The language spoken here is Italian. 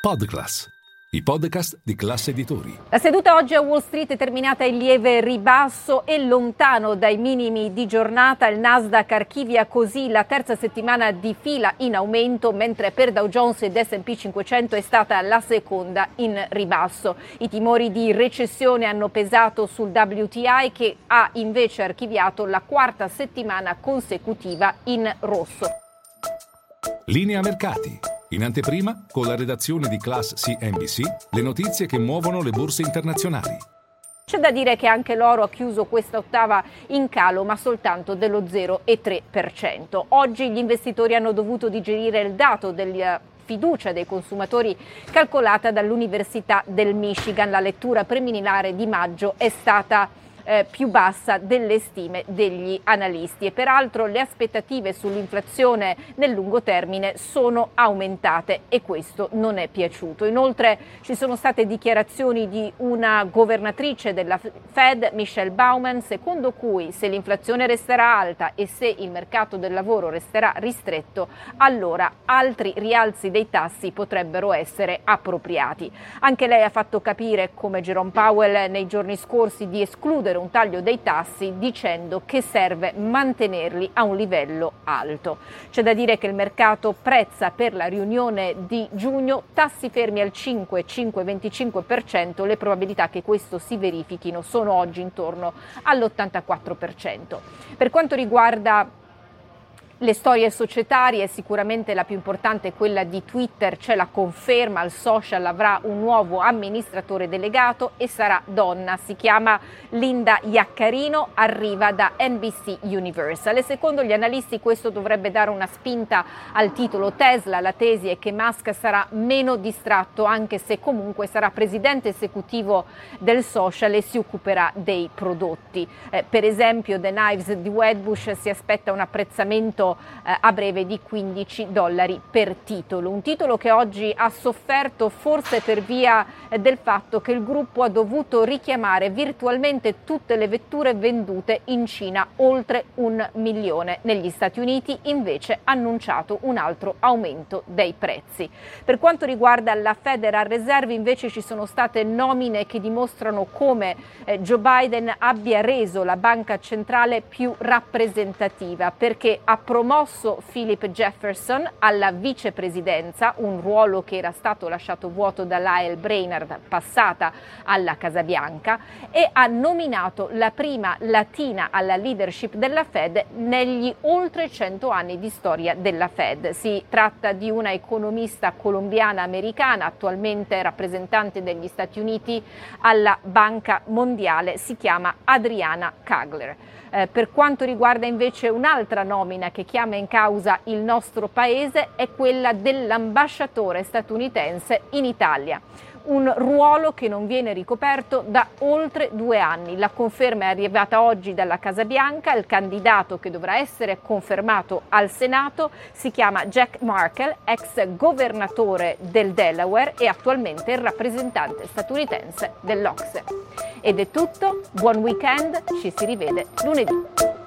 Podclass, i podcast di classe editori. La seduta oggi a Wall Street è terminata in lieve ribasso e lontano dai minimi di giornata. Il Nasdaq archivia così la terza settimana di fila in aumento, mentre per Dow Jones ed S&P 500 è stata la seconda in ribasso. I timori di recessione hanno pesato sul WTI che ha invece archiviato la quarta settimana consecutiva in rosso. Linea mercati. In anteprima, con la redazione di Class CNBC, le notizie che muovono le borse internazionali. C'è da dire che anche l'oro ha chiuso questa ottava in calo, ma soltanto dello 0,3%. Oggi gli investitori hanno dovuto digerire il dato della fiducia dei consumatori calcolata dall'Università del Michigan. La lettura preliminare di maggio è stata eh, più bassa delle stime degli analisti e peraltro le aspettative sull'inflazione nel lungo termine sono aumentate e questo non è piaciuto. Inoltre ci sono state dichiarazioni di una governatrice della Fed, Michelle Bauman, secondo cui se l'inflazione resterà alta e se il mercato del lavoro resterà ristretto, allora altri rialzi dei tassi potrebbero essere appropriati. Anche lei ha fatto capire, come Jerome Powell nei giorni scorsi, di escludere un taglio dei tassi dicendo che serve mantenerli a un livello alto. C'è da dire che il mercato prezza per la riunione di giugno tassi fermi al 5-5-25%, le probabilità che questo si verifichino sono oggi intorno all'84%. Per quanto riguarda le storie societarie, sicuramente la più importante è quella di Twitter, c'è la conferma, il social avrà un nuovo amministratore delegato e sarà donna, si chiama Linda Iaccarino, arriva da NBC Universal. E secondo gli analisti questo dovrebbe dare una spinta al titolo. Tesla, la tesi è che Musk sarà meno distratto anche se comunque sarà presidente esecutivo del social e si occuperà dei prodotti. Eh, per esempio The Knives di Wedbush si aspetta un apprezzamento eh, a breve di 15 dollari per titolo. Un titolo che oggi ha sofferto forse per via eh, del fatto che il gruppo ha dovuto richiamare virtualmente tutte le vetture vendute in Cina, oltre un milione. Negli Stati Uniti invece ha annunciato un altro aumento dei prezzi. Per quanto riguarda la Federal Reserve invece ci sono state nomine che dimostrano come eh, Joe Biden abbia reso la banca centrale più rappresentativa perché ha promosso promosso Philip Jefferson alla vicepresidenza, un ruolo che era stato lasciato vuoto da Lyle Brainerd, passata alla Casa Bianca, e ha nominato la prima latina alla leadership della Fed negli oltre 100 anni di storia della Fed. Si tratta di una economista colombiana americana, attualmente rappresentante degli Stati Uniti alla Banca Mondiale, si chiama Adriana Kagler. Eh, per quanto riguarda invece un'altra nomina che chiama in causa il nostro paese è quella dell'ambasciatore statunitense in Italia un ruolo che non viene ricoperto da oltre due anni. La conferma è arrivata oggi dalla Casa Bianca, il candidato che dovrà essere confermato al Senato si chiama Jack Markle, ex governatore del Delaware e attualmente il rappresentante statunitense dell'Ocse. Ed è tutto, buon weekend, ci si rivede lunedì.